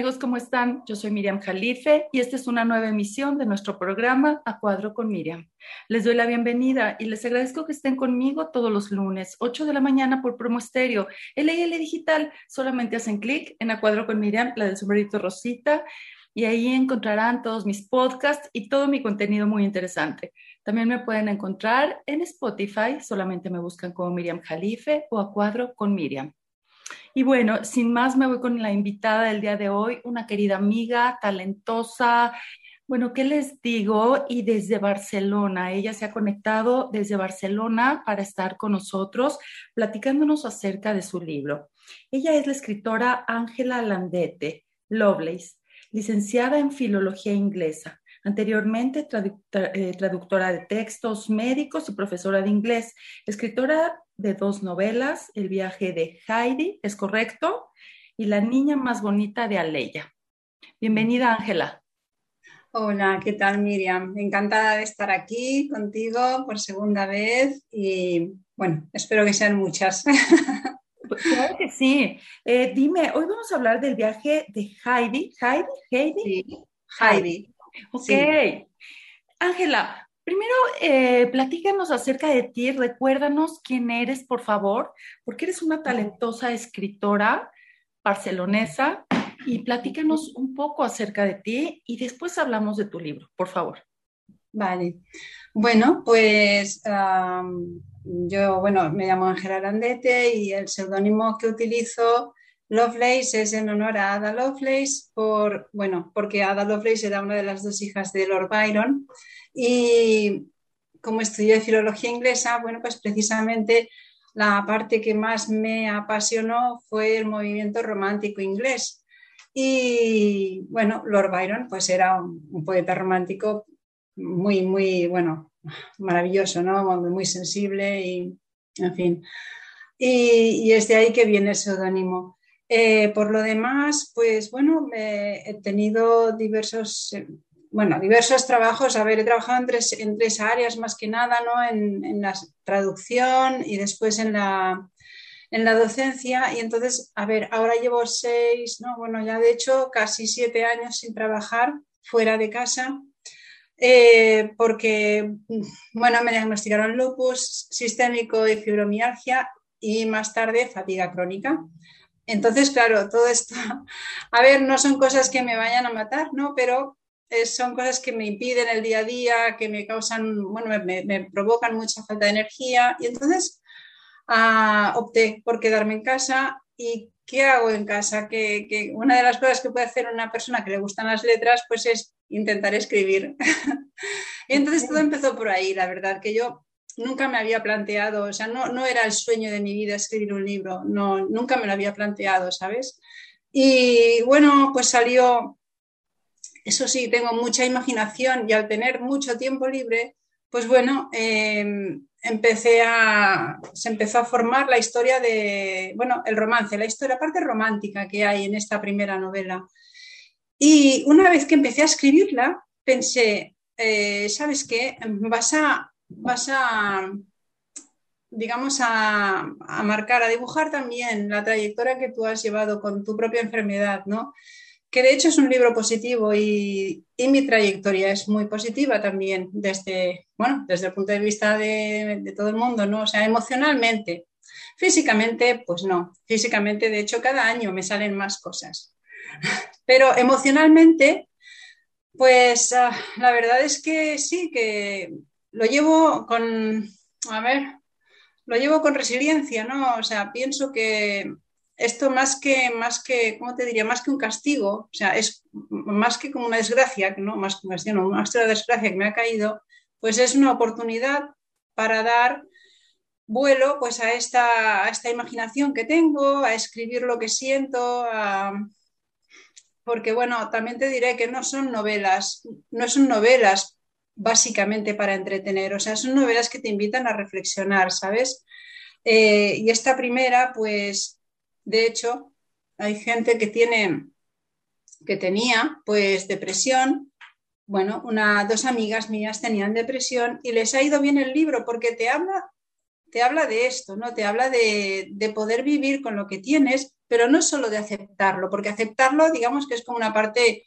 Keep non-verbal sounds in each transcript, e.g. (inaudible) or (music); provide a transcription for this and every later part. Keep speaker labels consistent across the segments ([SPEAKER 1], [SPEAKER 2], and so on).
[SPEAKER 1] amigos, ¿cómo están? Yo soy Miriam Jalife y esta es una nueva emisión de nuestro programa A Cuadro con Miriam. Les doy la bienvenida y les agradezco que estén conmigo todos los lunes, 8 de la mañana por Promo Estéreo. LIL Digital, solamente hacen clic en A Cuadro con Miriam, la del sombrerito Rosita, y ahí encontrarán todos mis podcasts y todo mi contenido muy interesante. También me pueden encontrar en Spotify, solamente me buscan como Miriam Jalife o A Cuadro con Miriam. Y bueno, sin más me voy con la invitada del día de hoy, una querida amiga, talentosa. Bueno, ¿qué les digo? Y desde Barcelona, ella se ha conectado desde Barcelona para estar con nosotros, platicándonos acerca de su libro. Ella es la escritora Ángela Landete, Lovelace, licenciada en Filología Inglesa Anteriormente, eh, traductora de textos médicos y profesora de inglés, escritora de dos novelas, El viaje de Heidi, ¿es correcto? Y La niña más bonita de Aleya. Bienvenida, Ángela.
[SPEAKER 2] Hola, ¿qué tal, Miriam? Encantada de estar aquí contigo por segunda vez y bueno, espero que sean muchas.
[SPEAKER 1] Pues claro que sí. Eh, dime, hoy vamos a hablar del viaje de Heidi. ¿Heidi? ¿Heidi?
[SPEAKER 2] Sí, Heidi.
[SPEAKER 1] Ok. Ángela, primero eh, platícanos acerca de ti, recuérdanos quién eres, por favor, porque eres una talentosa escritora barcelonesa y platícanos un poco acerca de ti y después hablamos de tu libro, por favor.
[SPEAKER 2] Vale. Bueno, pues yo, bueno, me llamo Ángela Arandete y el seudónimo que utilizo Lovelace es en honor a Ada Lovelace, por, bueno, porque Ada Lovelace era una de las dos hijas de Lord Byron. Y como estudié filología inglesa, bueno, pues precisamente la parte que más me apasionó fue el movimiento romántico inglés. Y bueno, Lord Byron pues era un, poeta romántico muy, muy, bueno, maravilloso, ¿no? Muy sensible y, en fin. Y, y es de ahí que viene el seudónimo. Eh, por lo demás, pues bueno, he tenido diversos, eh, bueno, diversos trabajos. A ver, he trabajado en tres, en tres áreas más que nada, ¿no? En, la traducción y después en la, en la docencia. Y entonces, a ver, ahora llevo seis, ¿no? Bueno, ya de hecho casi siete años sin trabajar fuera de casa. Eh, porque, bueno, me diagnosticaron lupus sistémico y fibromialgia y más tarde fatiga crónica. Entonces, claro, todo esto, (laughs) a ver, no son cosas que me vayan a matar, ¿no? Pero son cosas que me impiden el día a día, que me causan, bueno, me, provocan mucha falta de energía. Y entonces ah, opté por quedarme en casa. ¿Y qué hago en casa? Que, una de las cosas que puede hacer una persona que le gustan las letras, pues es intentar escribir. (laughs) y entonces todo empezó por ahí, la verdad, que yo nunca me había planteado, o sea, no, no era el sueño de mi vida escribir un libro, no, nunca me lo había planteado, ¿sabes? Y bueno, pues salió, eso sí, tengo mucha imaginación y al tener mucho tiempo libre, pues bueno, em, empecé a, se empezó a formar la historia de, bueno, el romance, la historia, la parte romántica que hay en esta primera novela. Y una vez que empecé a escribirla, pensé, eh, ¿sabes qué? Vas a, vas a, digamos, a, marcar, a dibujar también la trayectoria que tú has llevado con tu propia enfermedad, ¿no? Que de hecho es un libro positivo y, mi trayectoria es muy positiva también desde, bueno, desde el punto de vista de, de todo el mundo, ¿no? O sea, emocionalmente. Físicamente, pues no. Físicamente, de hecho, cada año me salen más cosas. (laughs) Pero emocionalmente, pues ah, la verdad es que sí, que lo llevo con, a ver, lo llevo con resiliencia, ¿no? O sea, pienso que esto más que, más que, ¿cómo te diría? Más que un castigo, o sea, es más que como una desgracia, ¿no? Más que más una desgracia que me ha caído, pues es una oportunidad para dar vuelo pues a esta, a esta imaginación que tengo, a escribir lo que siento, porque bueno, también te diré que no son novelas, no son novelas básicamente para entretener. O sea, son novelas que te invitan a reflexionar, ¿sabes? Eh, y esta primera, pues, de hecho, hay gente que tiene, que tenía, pues, depresión. Bueno, una, dos amigas mías tenían depresión y les ha ido bien el libro porque te habla te habla de esto, ¿no? Te habla de, de, poder vivir con lo que tienes, pero no solo de aceptarlo, porque aceptarlo, digamos que es como una parte,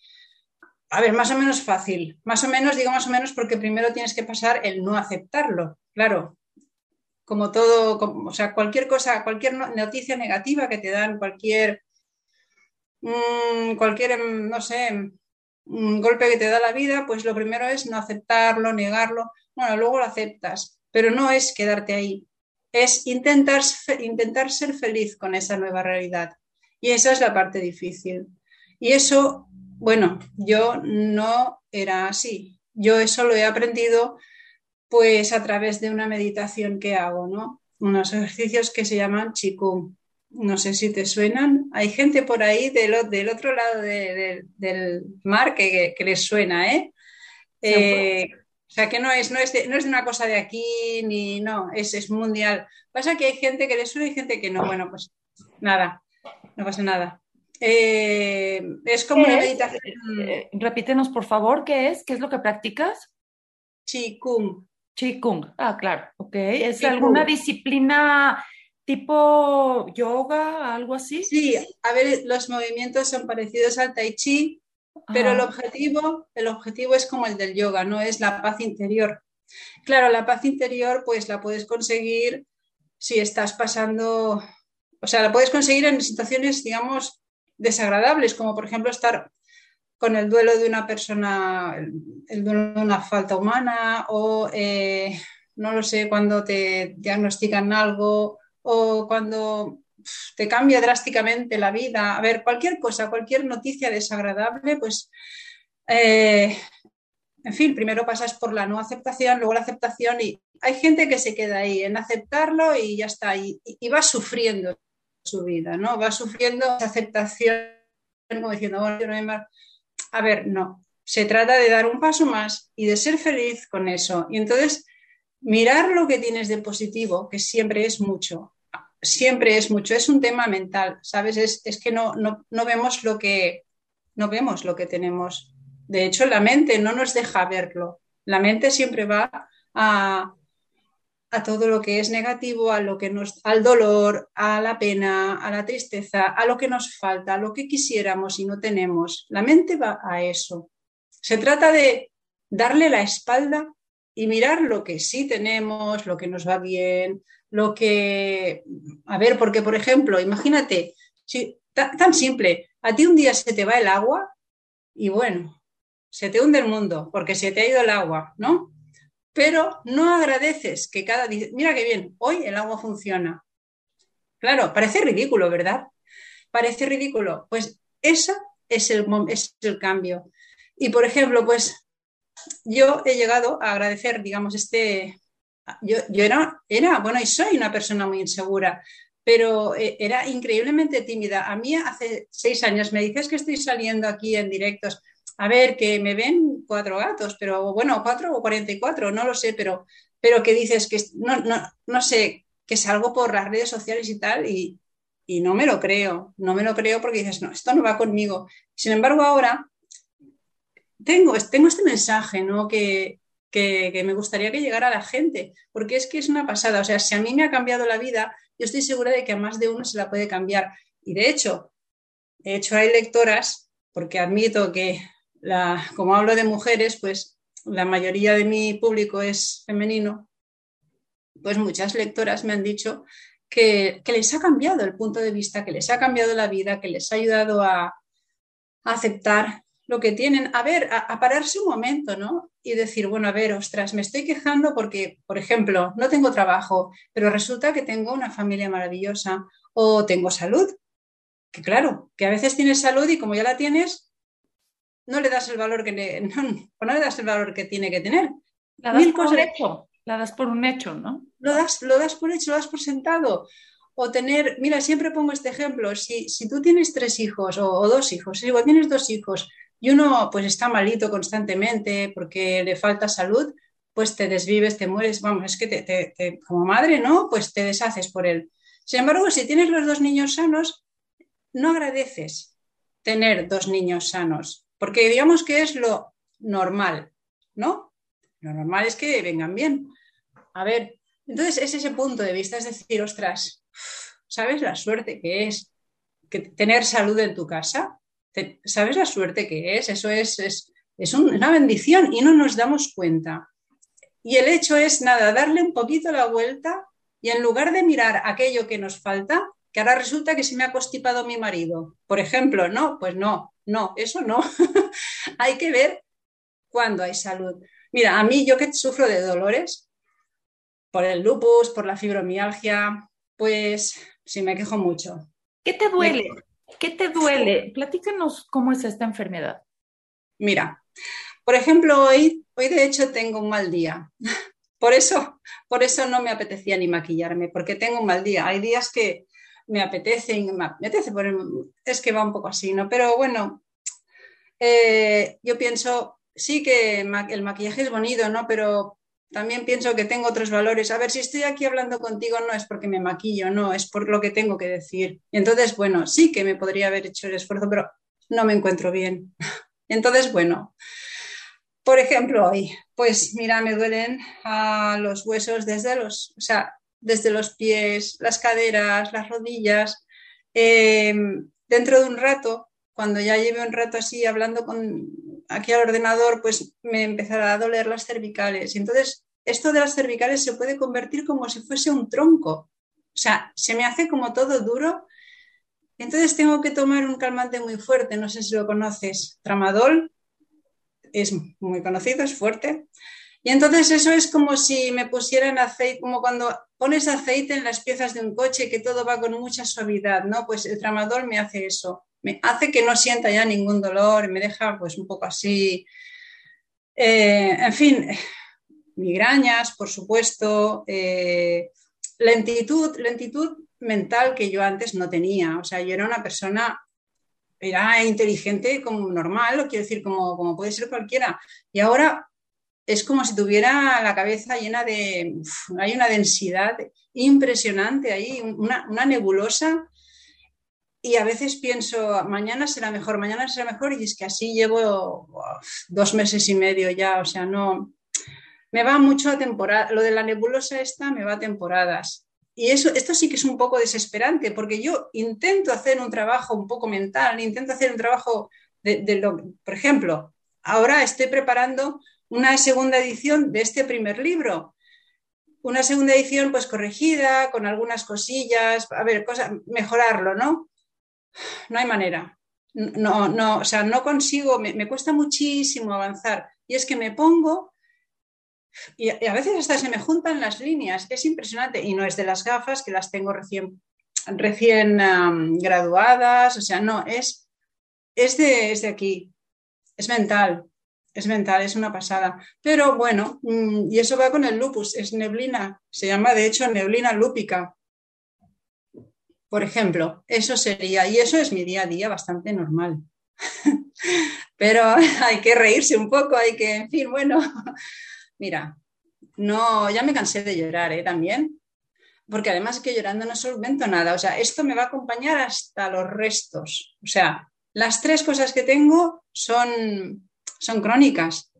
[SPEAKER 2] a ver, más o menos fácil, más o menos, digo más o menos, porque primero tienes que pasar el no aceptarlo, claro. Como todo, o sea, cualquier cosa, cualquier noticia negativa que te dan, cualquier, mmm, cualquier, no sé, un golpe que te da la vida, pues lo primero es no aceptarlo, negarlo. Bueno, luego lo aceptas, pero no es quedarte ahí, es intentar, intentar ser feliz con esa nueva realidad. Y esa es la parte difícil. Y eso, bueno, yo no era así. Yo eso lo he aprendido pues a través de una meditación que hago, ¿no? Unos ejercicios que se llaman Qigong. No sé si te suenan. Hay gente por ahí del, del otro lado de, de, del mar que, que, les suena, ¿eh? eh o sea, que no es, no es, de, no es de una cosa de aquí, ni no, es, es mundial. Pasa que hay gente que le suena y gente que no. Bueno, pues nada, no pasa nada. Eh, es como una meditación.
[SPEAKER 1] Eh, repítenos, por favor, ¿qué es? ¿Qué es lo que practicas?
[SPEAKER 2] Qigong.
[SPEAKER 1] Qigong, ah, claro, ok. ¿Es alguna disciplina tipo yoga, algo así?
[SPEAKER 2] Sí, a ver, los movimientos son parecidos al tai chi, pero el objetivo, el objetivo es como el del yoga, no es la paz interior. Claro, la paz interior pues la puedes conseguir si estás pasando, o sea, la puedes conseguir en situaciones, digamos, desagradables, como por ejemplo estar con el duelo de una persona, el duelo de una falta humana o, eh, no lo sé, cuando te diagnostican algo o cuando te cambia drásticamente la vida. A ver, cualquier cosa, cualquier noticia desagradable, pues, eh, en fin, primero pasas por la no aceptación, luego la aceptación y hay gente que se queda ahí en aceptarlo y ya está, y, y va sufriendo su vida, ¿no? Va sufriendo esa aceptación, como diciendo, bueno, yo no hay más. A ver, no. Se trata de dar un paso más y de ser feliz con eso. Y entonces, mirar lo que tienes de positivo, que siempre es mucho, siempre es mucho, es un tema mental, ¿sabes? Es, es que no, no, no, vemos lo que, no vemos lo que tenemos. De hecho, la mente no nos deja verlo. La mente siempre va a, a todo lo que es negativo, a lo que nos, al dolor, a la pena, a la tristeza, a lo que nos falta, a lo que quisiéramos y no tenemos. La mente va a eso. Se trata de darle la espalda y mirar lo que sí tenemos, lo que nos va bien, lo que, a ver, porque por ejemplo, imagínate, si, tan, tan simple, a ti un día se te va el agua y bueno, se te hunde el mundo porque se te ha ido el agua, ¿no? Pero no agradeces que cada día, mira qué bien, hoy el agua funciona. Claro, parece ridículo, ¿verdad? Parece ridículo. Pues eso es el, es el cambio. Y por ejemplo, pues yo he llegado a agradecer, digamos, este, yo, yo era, era, bueno, y soy una persona muy insegura, pero eh, era increíblemente tímida. A mí hace seis años me dices que estoy saliendo aquí en directos. A ver, que me ven cuatro gatos, pero bueno, cuatro o cuarenta y cuatro, no lo sé, pero, pero que dices que no, no, no sé, que salgo por las redes sociales y tal, y, y no me lo creo, no me lo creo porque dices, no, esto no va conmigo. Sin embargo, ahora tengo, tengo este mensaje, ¿no? Que, que, que, me gustaría que llegara a la gente, porque es que es una pasada. O sea, si a mí me ha cambiado la vida, yo estoy segura de que a más de uno se la puede cambiar. Y de hecho, de hecho hay lectoras, porque admito que, como hablo de mujeres, pues la mayoría de mi público es femenino, pues muchas lectoras me han dicho que, les ha cambiado el punto de vista, que les ha cambiado la vida, que les ha ayudado a, a aceptar lo que tienen, a ver, a, a, pararse un momento, ¿no? Y decir, bueno, a ver, ostras, me estoy quejando porque, por ejemplo, no tengo trabajo, pero resulta que tengo una familia maravillosa o tengo salud. Que claro, que a veces tienes salud y como ya la tienes, no le das el valor que le, (laughs) no, no le das el valor que tiene que tener.
[SPEAKER 1] La das Mil por cosas. un hecho, la das por un hecho, ¿no?
[SPEAKER 2] Lo das, lo das por hecho, lo das por sentado o tener, mira, siempre pongo este ejemplo, si, si tú tienes tres hijos o, o dos hijos, si igual tienes dos hijos y uno pues está malito constantemente porque le falta salud, pues te desvives, te mueres, vamos, es que te, te, te, como madre, ¿no? Pues te deshaces por él. Sin embargo, si tienes los dos niños sanos, no agradeces tener dos niños sanos, porque digamos que es lo normal, ¿no? Lo normal es que vengan bien. A ver, Entonces es ese punto de vista, es decir, ostras, ¿sabes la suerte que es que tener salud en tu casa? ¿Sabes la suerte que es? Eso es, es, una bendición y no nos damos cuenta. Y el hecho es, nada, darle un poquito la vuelta y en lugar de mirar aquello que nos falta, que ahora resulta que se me ha constipado mi marido, por ejemplo, no, pues no, no, eso no. (laughs) hay que ver cuándo hay salud. Mira, a mí yo que sufro de dolores, por el lupus, por la fibromialgia, pues sí me quejo mucho.
[SPEAKER 1] ¿Qué te duele? ¿Qué te duele? Platícanos cómo es esta enfermedad.
[SPEAKER 2] Mira, por ejemplo, hoy, hoy de hecho tengo un mal día. (laughs) Por eso, por eso no me apetecía ni maquillarme, porque tengo un mal día. Hay días que me apetecen, me apetece, es que va un poco así, ¿no? Pero bueno, eh, yo pienso, sí que el maquillaje es bonito, ¿no? Pero también pienso que tengo otros valores. A ver, si estoy aquí hablando contigo no es porque me maquillo, no, es por lo que tengo que decir. entonces, bueno, sí que me podría haber hecho el esfuerzo, pero no me encuentro bien. (laughs) Entonces, bueno, por ejemplo, hoy, pues mira, me duelen a los huesos desde los, o sea, desde los pies, las caderas, las rodillas. Em, dentro de un rato, cuando ya lleve un rato así hablando con aquí al ordenador, pues me empezará a doler las cervicales. Entonces, esto de las cervicales se puede convertir como si fuese un tronco. O sea, se me hace como todo duro. Entonces tengo que tomar un calmante muy fuerte, no sé si lo conoces, tramadol, es muy conocido, es fuerte. Y entonces eso es como si me pusieran aceite, como cuando pones aceite en las piezas de un coche que todo va con mucha suavidad, ¿no? Pues el tramadol me hace eso me hace que no sienta ya ningún dolor, me deja pues un poco así. Eh, en fin, migrañas, por supuesto, eh, lentitud, lentitud mental que yo antes no tenía. O sea, yo era una persona, era inteligente como normal, o quiero decir, como, como puede ser cualquiera. Y ahora es como si tuviera la cabeza llena de, hay una densidad impresionante ahí, una, una nebulosa y a veces pienso, mañana será mejor, mañana será mejor, y es que así llevo dos meses y medio ya, o sea, no, me va mucho a temporada, lo de la nebulosa esta me va a temporadas. Y eso, esto sí que es un poco desesperante, porque yo intento hacer un trabajo un poco mental, intento hacer un trabajo de, de lo, por ejemplo, ahora estoy preparando una segunda edición de este primer libro, una segunda edición pues corregida, con algunas cosillas, a ver, cosas, mejorarlo, ¿no? no hay manera. No, no, o sea, no consigo, me, cuesta muchísimo avanzar. Y es que me pongo y, a veces hasta se me juntan las líneas. Es impresionante. Y no es de las gafas que las tengo recién, recién graduadas. O sea, no, es, es, de, es de aquí. Es mental. Es mental, es una pasada. Pero bueno, mm, y eso va con el lupus, es neblina. Se llama de hecho neblina lúpica. Por ejemplo, eso sería, y eso es mi día a día bastante normal. (laughs) Pero (laughs) hay que reírse un poco, hay que, en fin, bueno, (laughs) mira, no, ya me cansé de llorar ¿eh? también, porque además que llorando no solvento nada, o sea, esto me va a acompañar hasta los restos, o sea, las tres cosas que tengo son, son crónicas.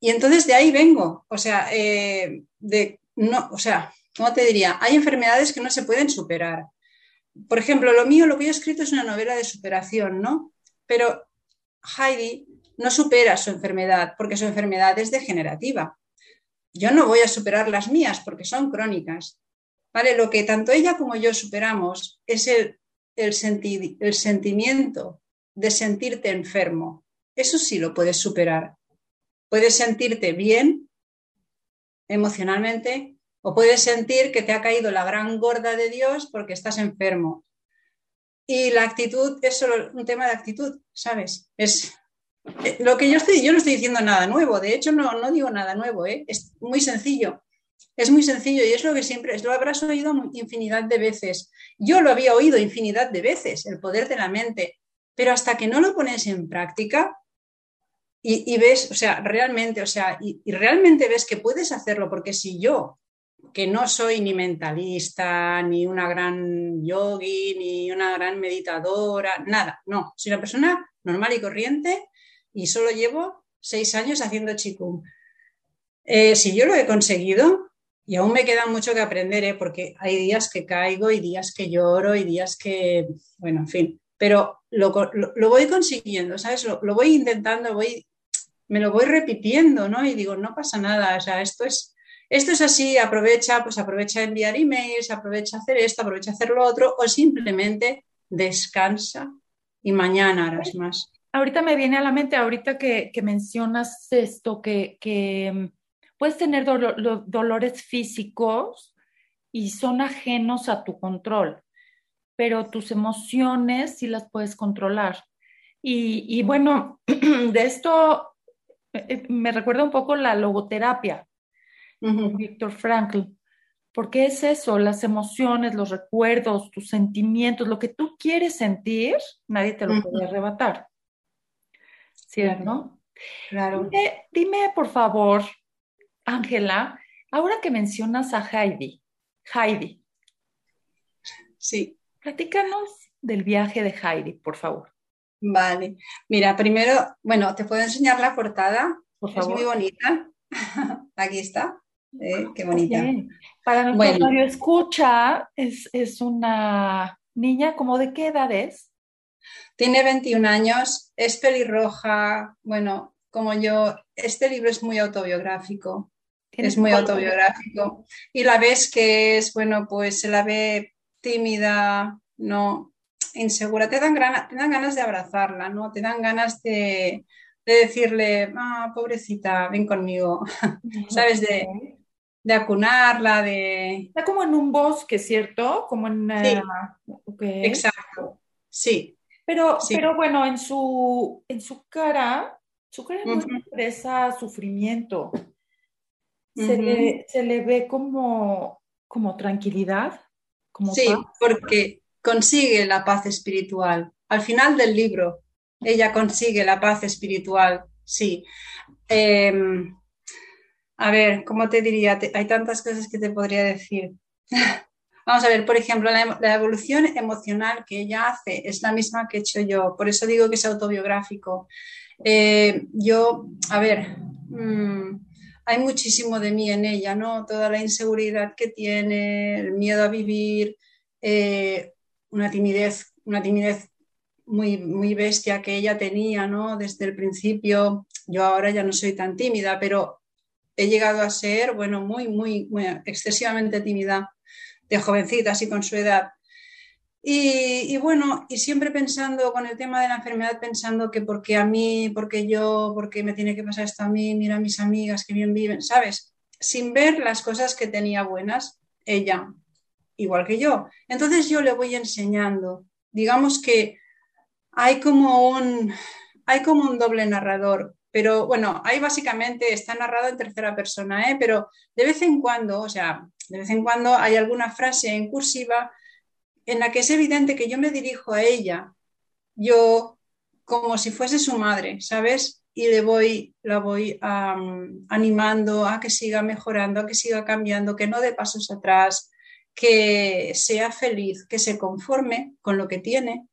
[SPEAKER 2] Y entonces de ahí vengo, o sea, eh, de, no, o sea, ¿cómo te diría? Hay enfermedades que no se pueden superar por ejemplo, lo mío, lo que yo he escrito es una novela de superación, ¿no? Pero Heidi no supera su enfermedad porque su enfermedad es degenerativa. Yo no voy a superar las mías porque son crónicas. ¿Vale? Lo que tanto ella como yo superamos es el, el, el sentimiento de sentirte enfermo. Eso sí lo puedes superar. Puedes sentirte bien emocionalmente, o puedes sentir que te ha caído la gran gorda de Dios porque estás enfermo. Y la actitud es solo un tema de actitud, ¿sabes? Es eh, lo que yo estoy, yo no estoy diciendo nada nuevo, de hecho no, no digo nada nuevo, ¿eh? es muy sencillo. Es muy sencillo y es lo que siempre, lo habrás oído infinidad de veces. Yo lo había oído infinidad de veces, el poder de la mente, pero hasta que no lo pones en práctica y, ves, o sea, realmente, o sea, y, realmente ves que puedes hacerlo, porque si yo que no soy ni mentalista, ni una gran yogi, ni una gran meditadora, nada, no, soy una persona normal y corriente y solo llevo seis años haciendo chikung. Eh, si yo lo he conseguido, y aún me queda mucho que aprender, ¿eh? porque hay días que caigo y días que lloro y días que, bueno, en fin, pero lo, voy consiguiendo, ¿sabes? Lo, voy intentando, voy, me lo voy repitiendo, ¿no? Y digo, no pasa nada, o sea, esto es, esto es así, aprovecha, pues aprovecha enviar emails, aprovecha hacer esto, aprovecha hacer lo otro, o simplemente descansa y mañana harás más.
[SPEAKER 1] Ahorita me viene a la mente, ahorita que, mencionas esto, que, mm, puedes tener dolores físicos y son ajenos a tu control pero tus emociones sí las puedes controlar. Y, bueno, (clears throat) de esto me recuerda un poco la logoterapia, de Víctor Frankl, porque es eso, las emociones, los recuerdos, tus sentimientos, lo que tú quieres sentir, nadie te lo puede arrebatar. ¿Cierto? Claro. Dime, dime por favor, Ángela, ahora que mencionas a Heidi, Heidi.
[SPEAKER 2] Sí.
[SPEAKER 1] Platícanos del viaje de Heidi, por favor.
[SPEAKER 2] Vale. Mira, primero, bueno, te puedo enseñar la portada. Por favor. Es muy bonita. (laughs) Aquí está. Eh, qué bonita.
[SPEAKER 1] Para nuestro bueno. escucha, es, es una niña, ¿como de qué edad es?
[SPEAKER 2] Tiene 21 años, es pelirroja, bueno, como yo, este libro es muy autobiográfico, es muy autobiográfico. Y la ves que es, bueno, pues se la ve tímida, no insegura, te dan, te dan ganas de abrazarla, ¿no? Te dan ganas de, decirle, ah, pobrecita, ven conmigo, (laughs) ¿sabes? De, de, acunarla, de...
[SPEAKER 1] Está como en un bosque, ¿cierto? Como en...
[SPEAKER 2] Sí. Exacto, sí.
[SPEAKER 1] Pero, pero bueno, en su, en su cara, su cara no expresa sufrimiento. Se, le, se, le, ve como, como tranquilidad
[SPEAKER 2] sí, porque consigue la paz espiritual. Al final del libro, ella consigue la paz espiritual, sí. Em, a ver, ¿cómo te diría? hay tantas cosas que te podría decir. (laughs) Vamos a ver, por ejemplo, la, evolución emocional que ella hace es la misma que he hecho yo, por eso digo que es autobiográfico. Eh, yo, a ver, mm, hay muchísimo de mí en ella, ¿no? Toda la inseguridad que tiene, el miedo a vivir, eh, una timidez, una timidez muy, muy bestia que ella tenía, ¿no? Desde el principio. Yo ahora ya no soy tan tímida, pero he llegado a ser, bueno, muy, muy, excesivamente tímida de jovencita, así con su edad. Y, bueno, y siempre pensando con el tema de la enfermedad, pensando que porque a mí, porque yo, porque me tiene que pasar esto a mí, mira a mis amigas que bien viven, ¿sabes? Sin ver las cosas que tenía buenas ella, igual que yo. Entonces yo le voy enseñando. Digamos que hay como un, hay como un doble narrador, pero bueno, ahí básicamente está narrado en tercera persona, ¿eh? pero de vez en cuando, o sea, de vez en cuando hay alguna frase en cursiva en la que es evidente que yo me dirijo a ella, yo como si fuese su madre, ¿sabes? Y le voy, la voy animando a que siga mejorando, a que siga cambiando, que no dé pasos atrás, que sea feliz, que se conforme con lo que tiene,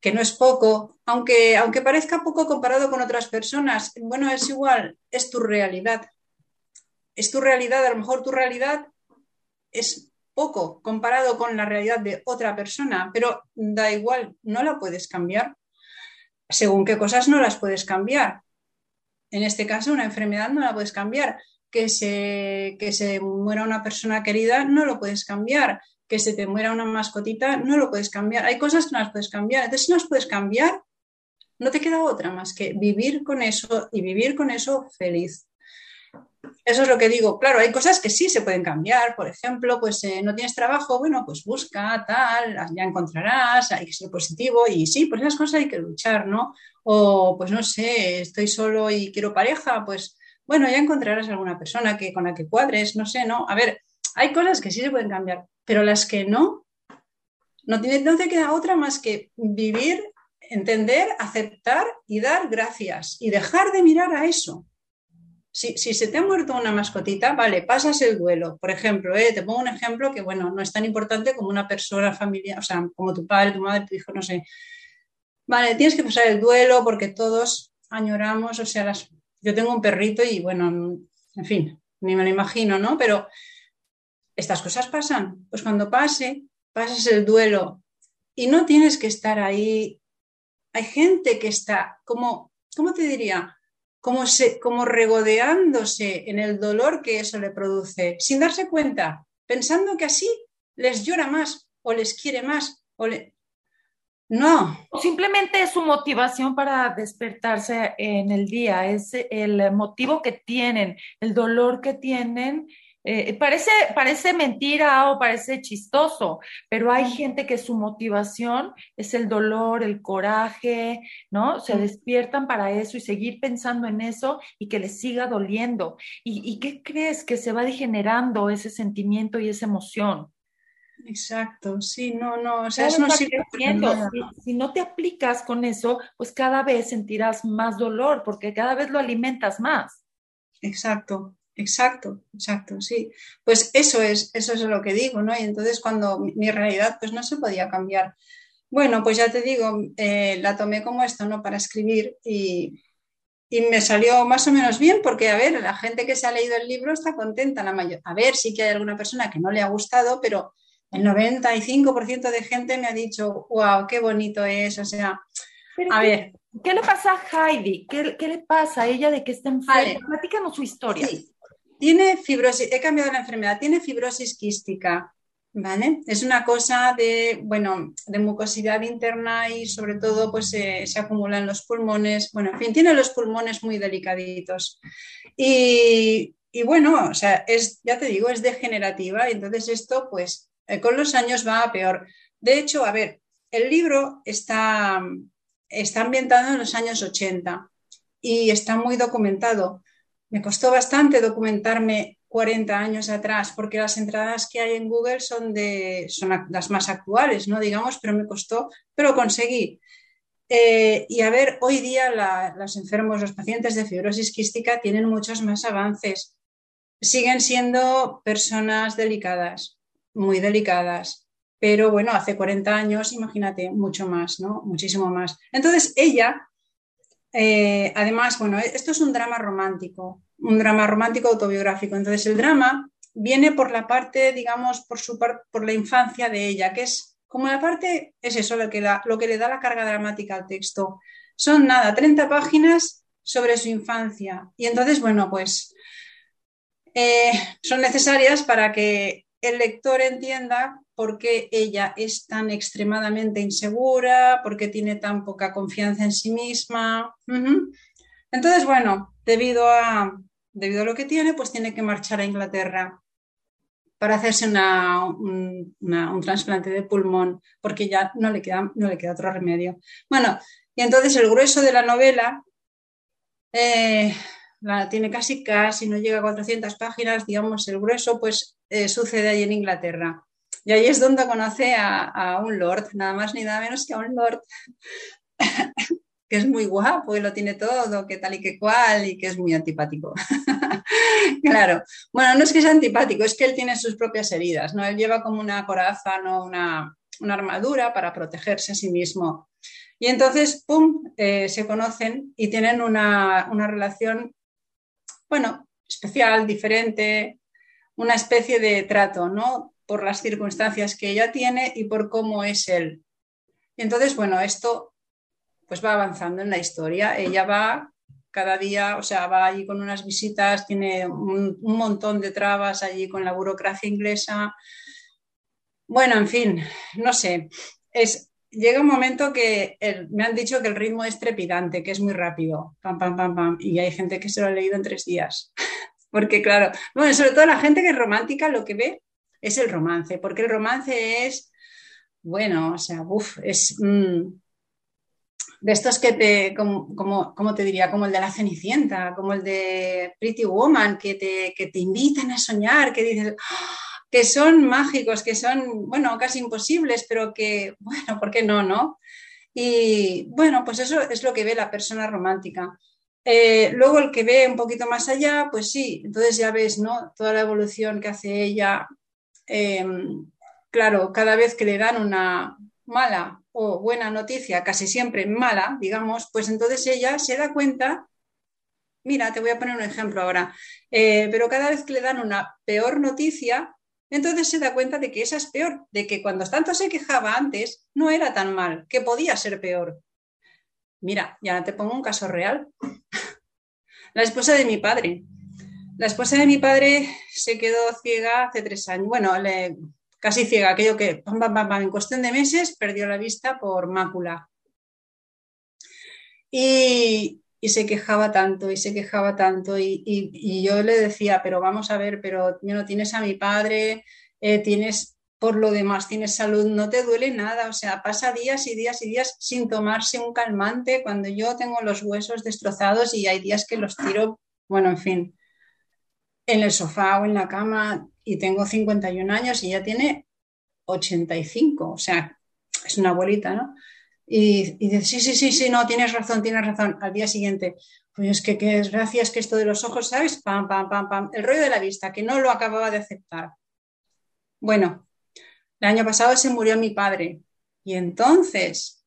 [SPEAKER 2] que no es poco, aunque, aunque parezca poco comparado con otras personas, bueno, es igual, es tu realidad. Es tu realidad, a lo mejor tu realidad es poco comparado con la realidad de otra persona, pero da igual, no la puedes cambiar. Según qué cosas no las puedes cambiar. En este caso, una enfermedad no la puedes cambiar. Que se, que se muera una persona querida no lo puedes cambiar. Que se te muera una mascotita no lo puedes cambiar. Hay cosas que no las puedes cambiar. Entonces, si no las puedes cambiar, no te queda otra más que vivir con eso y vivir con eso feliz. Eso es lo que digo. Claro, hay cosas que sí se pueden cambiar. Por ejemplo, pues eh, no tienes trabajo, bueno, pues busca, tal, ya encontrarás, hay que ser positivo y sí, pues esas cosas hay que luchar, ¿no? O pues no sé, estoy solo y quiero pareja, pues bueno, ya encontrarás alguna persona que, con la que cuadres, no sé, ¿no? A ver, hay cosas que sí se pueden cambiar, pero las que no, no, tiene, no te queda otra más que vivir, entender, aceptar y dar gracias y dejar de mirar a eso si, se te ha muerto una mascotita, vale, pasas el duelo. Por ejemplo, eh, te pongo un ejemplo que, bueno, no es tan importante como una persona familiar, o sea, como tu padre, tu madre, tu hijo, no sé. Vale, tienes que pasar el duelo porque todos añoramos, o sea, las, yo tengo un perrito y, bueno, en fin, ni me lo imagino, ¿no? Pero estas cosas pasan. Pues cuando pase, pasas el duelo y no tienes que estar ahí. Hay gente que está como, ¿cómo te diría? Como, se, como regodeándose en el dolor que eso le produce, sin darse cuenta, pensando que así les llora más o les quiere más o le... No.
[SPEAKER 1] Simplemente es su motivación para despertarse en el día, es el motivo que tienen, el dolor que tienen eh, parece, parece mentira o parece chistoso, pero hay gente que su motivación es el dolor, el coraje, ¿no? Se despiertan para eso y seguir pensando en eso y que les siga doliendo. ¿Y, qué crees? Que se va degenerando ese sentimiento y esa emoción.
[SPEAKER 2] Exacto, sí, no, no, o sea, eso no sirve
[SPEAKER 1] si, si, no te aplicas con eso, pues cada vez sentirás más dolor porque cada vez lo alimentas más.
[SPEAKER 2] Exacto, Exacto, exacto, sí. Pues eso es, eso es lo que digo, ¿no? Y entonces cuando mi, realidad pues no se podía cambiar. Bueno, pues ya te digo, eh, la tomé como esto, ¿no? Para escribir y, y, me salió más o menos bien porque, a ver, la gente que se ha leído el libro está contenta, la mayor. A ver, sí que hay alguna persona que no le ha gustado, pero el 95% de gente me ha dicho, wow, qué bonito es, o sea, a ver.
[SPEAKER 1] ¿Qué le pasa a Heidi? ¿Qué, ¿Qué, le pasa a ella de que está enferma? Platícanos su historia. Sí.
[SPEAKER 2] Tiene fibrosis, he cambiado la enfermedad, tiene fibrosis quística, ¿vale? Es una cosa de, bueno, de mucosidad interna y sobre todo pues se acumula en los pulmones, bueno, en fin, tiene los pulmones muy delicaditos. Y, bueno, o sea, es, ya te digo, es degenerativa y entonces esto pues eh, con los años va a peor. De hecho, a ver, el libro está, está ambientado en los años 80 y está muy documentado. Me costó bastante documentarme 40 años atrás, porque las entradas que hay en Google son, de, son las más actuales, ¿no? Digamos, pero me costó, pero conseguí. Eh, y a ver, hoy día los enfermos, los pacientes de fibrosis quística tienen muchos más avances. Siguen siendo personas delicadas, muy delicadas, pero bueno, hace 40 años, imagínate, mucho más, ¿no? Muchísimo más. Entonces, ella eh, además, bueno, esto es un drama romántico, un drama romántico autobiográfico. Entonces, el drama viene por la parte, digamos, por, su por la infancia de ella, que es como la parte, es eso lo que, lo que le da la carga dramática al texto. Son nada, 30 páginas sobre su infancia. Y entonces, bueno, pues eh, son necesarias para que el lector entienda por qué ella es tan extremadamente insegura, por qué tiene tan poca confianza en sí misma. Entonces, bueno, debido a, debido a lo que tiene, pues tiene que marchar a Inglaterra para hacerse un, trasplante de pulmón, porque ya no le, queda, no le queda otro remedio. Bueno, y entonces el grueso de la novela eh, la, tiene casi, casi, no llega a 400 páginas, digamos, el grueso, pues eh, sucede ahí en Inglaterra. Y ahí es donde conoce a, un lord, nada más ni nada menos que a un lord, (laughs) que es muy guapo y lo tiene todo, que tal y que cual, y que es muy antipático. (laughs) claro. Bueno, no es que sea antipático, es que él tiene sus propias heridas, ¿no? Él lleva como una coraza, ¿no? Una, armadura para protegerse a sí mismo. Y entonces, ¡pum!, eh, se conocen y tienen una, una relación, bueno, especial, diferente, una especie de trato, ¿no? por las circunstancias que ella tiene y por cómo es él. Y entonces, bueno, esto pues va avanzando en la historia. Ella va cada día, o sea, va allí con unas visitas, tiene un, montón de trabas allí con la burocracia inglesa. Bueno, en fin, no sé. Es, llega un momento que me han dicho que el ritmo es trepidante, que es muy rápido. Pam, pam, pam, pam. Y hay gente que se lo ha leído en tres días. Porque, claro, bueno, sobre todo la gente que es romántica lo que ve es el romance, porque el romance es, bueno, o sea, uff, es mm, de estos que te, como, te diría, como el de la Cenicienta, como el de Pretty Woman, que te, que te invitan a soñar, que dices, ¡ah! que son mágicos, que son, bueno, casi imposibles, pero que, bueno, ¿por qué no, no? Y bueno, pues eso es lo que ve la persona romántica. Eh, luego el que ve un poquito más allá, pues sí, entonces ya ves, ¿no? Toda la evolución que hace ella Em, claro, cada vez que le dan una mala o buena noticia, casi siempre mala, digamos, pues entonces ella se da cuenta mira, te voy a poner un ejemplo ahora, eh, pero cada vez que le dan una peor noticia, entonces se da cuenta de que esa es peor, de que cuando tanto se quejaba antes no era tan mal, que podía ser peor. Mira, ya te pongo un caso real. La esposa de mi padre. La esposa de mi padre se quedó ciega hace tres años. Bueno, casi ciega, aquello que en cuestión de meses perdió la vista por mácula. Y, se quejaba tanto y se quejaba tanto y, yo le decía, pero vamos a ver, pero no tienes a mi padre, eh, tienes por lo demás, tienes salud, no te duele nada, o sea, pasa días y días y días sin tomarse un calmante cuando yo tengo los huesos destrozados y hay días que los tiro, bueno, en fin, en el sofá o en la cama y tengo 51 años y ya tiene 85, o sea, es una abuelita, ¿no? Y, dice, sí, sí, sí, sí, no, tienes razón, tienes razón. Al día siguiente, pues es que qué desgracia, que esto de los ojos, ¿sabes? Pam, pam, pam, pam. El rollo de la vista, que no lo acababa de aceptar. Bueno, el año pasado se murió mi padre. Y entonces,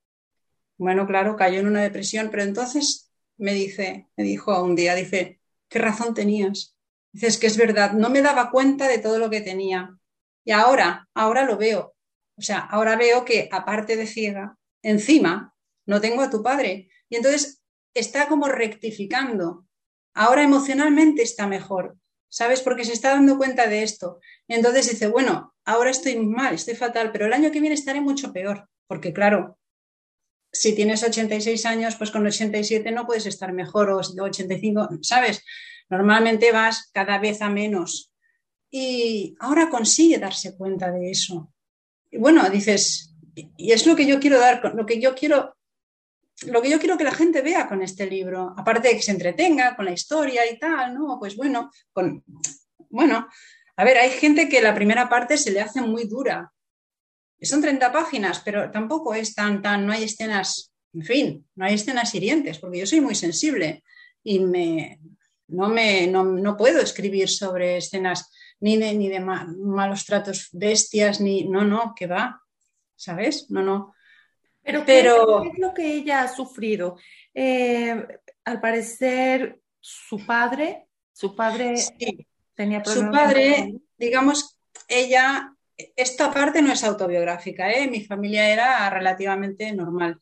[SPEAKER 2] bueno, claro, cayó en una depresión, pero entonces me dice, me dijo un día, dice, ¿qué razón tenías? Dices que es verdad, no me daba cuenta de todo lo que tenía. Y ahora, ahora lo veo. O sea, ahora veo que aparte de ciega, encima no tengo a tu padre. Y entonces está como rectificando. Ahora emocionalmente está mejor, ¿sabes? Porque se está dando cuenta de esto. Entonces dice, bueno, ahora estoy mal, estoy fatal, pero el año que viene estaré mucho peor. Porque claro, si tienes 86 años, pues con 87 no puedes estar mejor o 85, ¿sabes? Normalmente vas cada vez a menos. Y ahora consigue darse cuenta de eso. Y bueno, dices, y es lo que yo quiero dar, lo que yo quiero, lo que yo quiero que la gente vea con este libro, aparte de que se entretenga con la historia y tal, ¿no? Pues bueno, con, bueno, a ver, hay gente que la primera parte se le hace muy dura. Son 30 páginas, pero tampoco es tan, tan, no hay escenas, en fin, no hay escenas hirientes, porque yo soy muy sensible y me, no, me, no, puedo escribir sobre escenas ni de, ni de malos tratos bestias, ni, no, no, que va. ¿sabes? No, no.
[SPEAKER 1] Pero, ¿qué, es lo que ella ha sufrido? Eh, al parecer, su padre, su padre tenía
[SPEAKER 2] problemas. Su padre, digamos, ella, esta parte no es autobiográfica, ¿eh? mi familia era relativamente normal,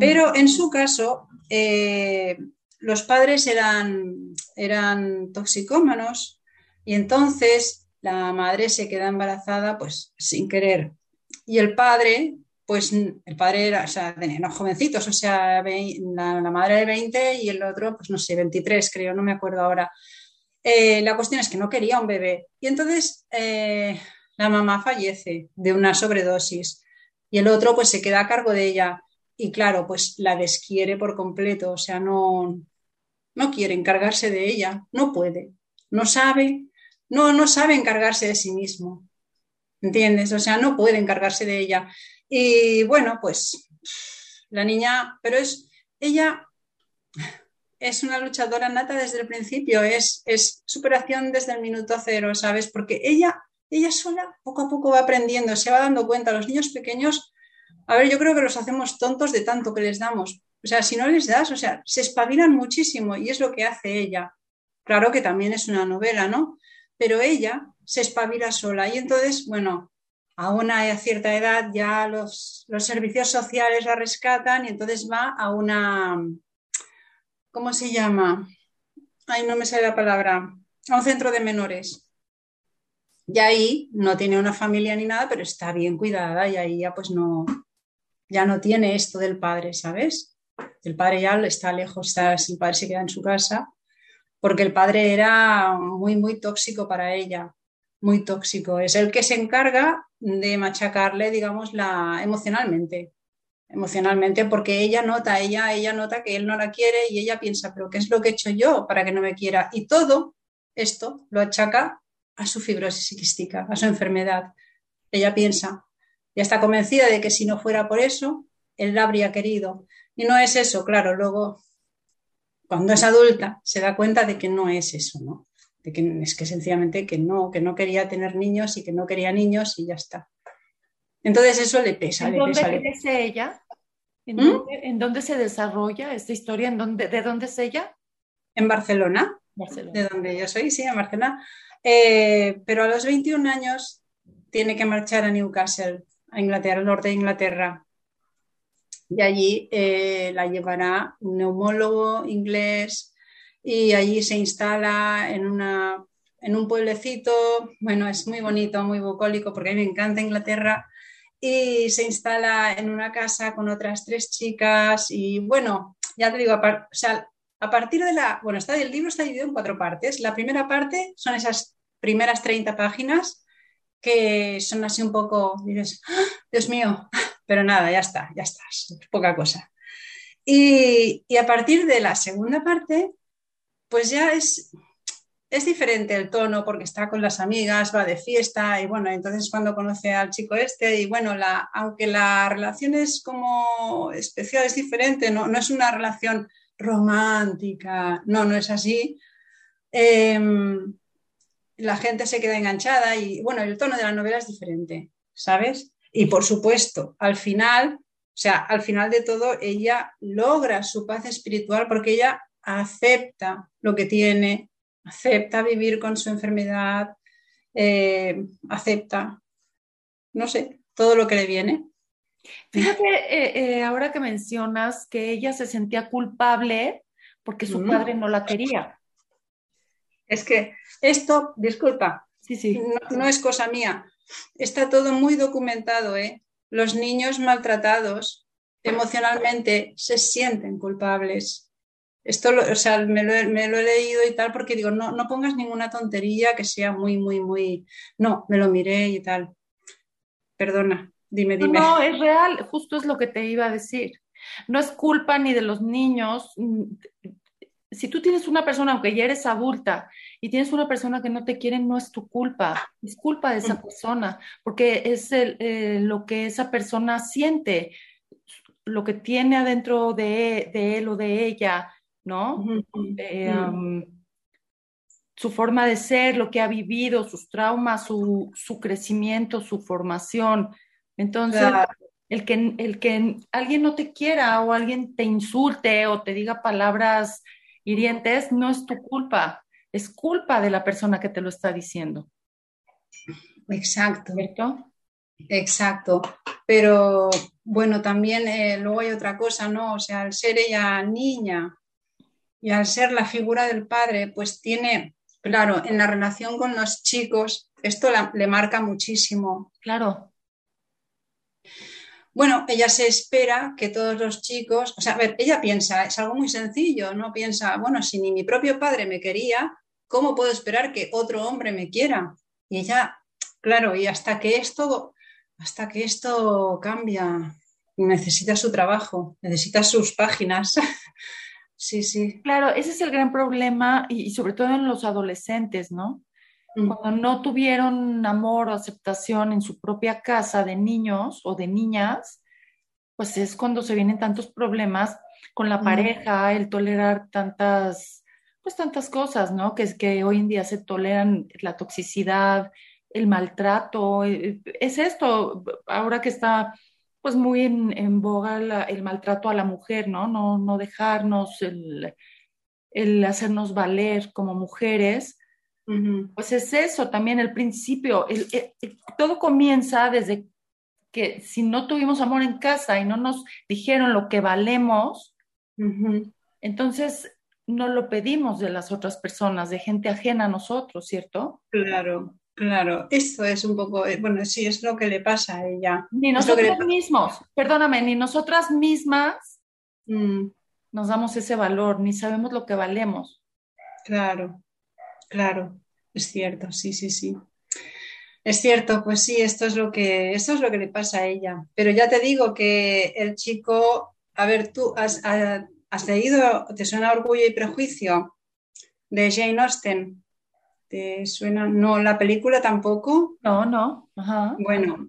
[SPEAKER 2] pero en su caso, eh, los padres eran, eran toxicómanos y entonces la madre se queda embarazada pues sin querer y el padre, pues el padre era, o sea, tenían jovencitos, o sea, la, madre de 20 y el otro, pues no sé, 23 creo, no me acuerdo ahora. Eh, la cuestión es que no quería un bebé. Y entonces eh, la mamá fallece de una sobredosis y el otro pues se queda a cargo de ella. Y claro, pues la desquiere por completo, o sea, no, no quiere encargarse de ella, no puede, no sabe, no, no sabe encargarse de sí mismo. ¿entiendes? O sea, no puede encargarse de ella. Y bueno, pues la niña, pero es, ella es una luchadora nata desde el principio, es, es superación desde el minuto cero, ¿sabes? Porque ella, ella sola poco a poco va aprendiendo, se va dando cuenta. Los niños pequeños, a ver, yo creo que los hacemos tontos de tanto que les damos. O sea, si no les das, o sea, se espabilan muchísimo y es lo que hace ella. Claro que también es una novela, ¿no? Pero ella se espabila sola. Y entonces, bueno, a una cierta edad ya los, servicios sociales la rescatan y entonces va a una, ¿cómo se llama? Ay, no me sale la palabra, a un centro de menores. Y ahí no tiene una familia ni nada, pero está bien cuidada y ahí ya pues no, ya no tiene esto del padre, ¿sabes? El padre ya está lejos, está, el padre se queda en su casa, porque el padre era muy, muy tóxico para ella muy tóxico. Es el que se encarga de machacarle, digamos, la, emocionalmente. Emocionalmente, porque ella nota, ella, ella nota que él no la quiere y ella piensa, pero ¿qué es lo que he hecho yo para que no me quiera? Y todo esto lo achaca a su fibrosis quística, a su enfermedad. Ella piensa, y está convencida de que si no fuera por eso, él la habría querido. Y no es eso, claro, luego, cuando es adulta, se da cuenta de que no es eso, ¿no? Que es que sencillamente que no, que no quería tener niños y que no quería niños y ya está. Entonces eso le pesa.
[SPEAKER 1] ¿En
[SPEAKER 2] le
[SPEAKER 1] dónde
[SPEAKER 2] pesa,
[SPEAKER 1] ella? ¿En, ¿Mm? dónde, se desarrolla esta historia? ¿En dónde, ¿De dónde es ella?
[SPEAKER 2] en Barcelona, de donde yo soy, sí, en Barcelona. Eh, pero a los 21 años tiene que marchar a Newcastle, a Inglaterra, al norte de Inglaterra. Y allí eh, la llevará un neumólogo inglés y allí se instala en, una, en un pueblecito. Bueno, es muy bonito, muy bucólico, porque a mí me encanta Inglaterra. Y se instala en una casa con otras tres chicas. Y bueno, ya te digo, o sea, a partir de la, bueno, está, el libro está dividido en cuatro partes. La primera parte son esas primeras 30 páginas que son así un poco, dices, ¡Ah! Dios mío, (laughs) pero nada, ya está, ya está, es poca cosa. Y, y, a partir de la segunda parte, pues ya es, es diferente el tono porque está con las amigas, va de fiesta y bueno, entonces cuando conoce al chico este y bueno, la, aunque la relación es como especial, es diferente, no, no es una relación romántica, no, no es así. Em, la gente se queda enganchada y bueno, el tono de la novela es diferente, ¿sabes? Y por supuesto, al final, o sea, al final de todo, ella logra su paz espiritual porque ella acepta lo que tiene, acepta vivir con su enfermedad, eh, acepta, no sé, todo lo que le viene.
[SPEAKER 1] Fíjate, eh, eh, ahora que mencionas que ella se sentía culpable porque su padre no la quería.
[SPEAKER 2] Es que esto, disculpa,
[SPEAKER 1] sí, sí.
[SPEAKER 2] No, es cosa mía. Está todo muy documentado. ¿eh? Los niños maltratados emocionalmente se sienten culpables. Esto o sea, me, lo, he leído y tal porque digo, no, no pongas ninguna tontería que sea muy, muy, muy... No, me lo miré y tal. Perdona. Dime, dime.
[SPEAKER 1] No, es real, justo es lo que te iba a decir. No es culpa ni de los niños. Si tú tienes una persona, aunque ya eres adulta, y tienes una persona que no te quiere, no es tu culpa, es culpa de esa mm. persona, porque es el, eh, lo que esa persona siente, lo que tiene adentro de, él o de ella, ¿no? Eh, su forma de ser, lo que ha vivido, sus traumas, su, su crecimiento, su formación. Entonces, el, que, el que alguien no te quiera o alguien te insulte o te diga palabras hirientes no es tu culpa, es culpa de la persona que te lo está diciendo.
[SPEAKER 2] Exacto. ¿Cierto? Exacto. Pero bueno, también eh, luego hay otra cosa, ¿no? O sea, al ser ella niña y al ser la figura del padre, pues tiene, claro, en la relación con los chicos, esto le marca muchísimo.
[SPEAKER 1] Claro.
[SPEAKER 2] Bueno, ella se espera que todos los chicos, o sea, a ver, ella piensa, es algo muy sencillo, no piensa, bueno, si ni mi propio padre me quería, ¿cómo puedo esperar que otro hombre me quiera? Y ella, claro, y hasta que esto, hasta que esto cambia, necesita su trabajo, necesita sus páginas. (laughs) sí, sí.
[SPEAKER 1] Claro, ese es el gran problema y, sobre todo en los adolescentes, ¿no? Mm. Cuando no tuvieron amor o aceptación en su propia casa de niños o de niñas, pues es cuando se vienen tantos problemas con la mm. pareja, el tolerar tantas, pues tantas cosas, ¿no? Que es que hoy en día se toleran la toxicidad, el maltrato, eh, es esto, ahora que está pues muy en, boga el maltrato a la mujer, ¿no? No, no dejarnos, el, el hacernos valer como mujeres, pues es eso también el principio. todo comienza desde que si no tuvimos amor en casa y no nos dijeron lo que valemos, entonces no lo pedimos de las otras personas, de gente ajena a nosotros, ¿cierto?
[SPEAKER 2] Claro, claro. Esto es un poco, eh, bueno, sí, es lo que le pasa a ella.
[SPEAKER 1] Ni nosotros mismos, perdóname, ni nosotras mismas mm. nos damos ese valor, ni sabemos lo que valemos.
[SPEAKER 2] Claro, Claro, es cierto, sí, sí, sí. Es cierto, pues sí, esto es lo que, esto es lo que le pasa a ella. Pero ya te digo que el chico, a ver, tú has, has leído, ¿te suena Orgullo y Prejuicio? de Jane Austen. ¿Te suena? No, la película tampoco.
[SPEAKER 1] No, no.
[SPEAKER 2] Bueno,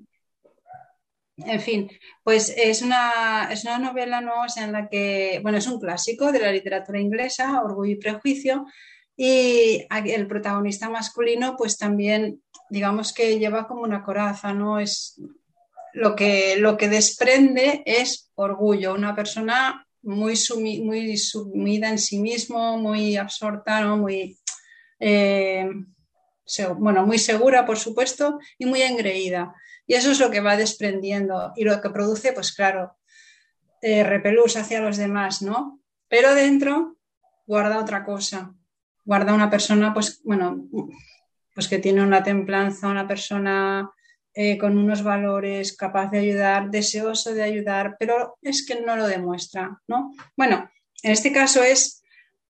[SPEAKER 2] en fin, pues es una, es una novela ¿no? en la que, bueno, es un clásico de la literatura inglesa, Orgullo y Prejuicio, y el protagonista masculino, pues también, digamos que lleva como una coraza, ¿no? Es lo que, lo que desprende es orgullo, una persona muy, muy sumida en sí mismo, muy absorta, ¿no? muy, eh, bueno, muy segura, por supuesto, y muy engreída. Y eso es lo que va desprendiendo y lo que produce, pues claro, eh, repelús hacia los demás, ¿no? Pero dentro guarda otra cosa, guarda una persona, pues, bueno, pues que tiene una templanza, una persona eh, con unos valores, capaz de ayudar, deseoso de ayudar, pero es que no lo demuestra, ¿no? Bueno, en este caso es,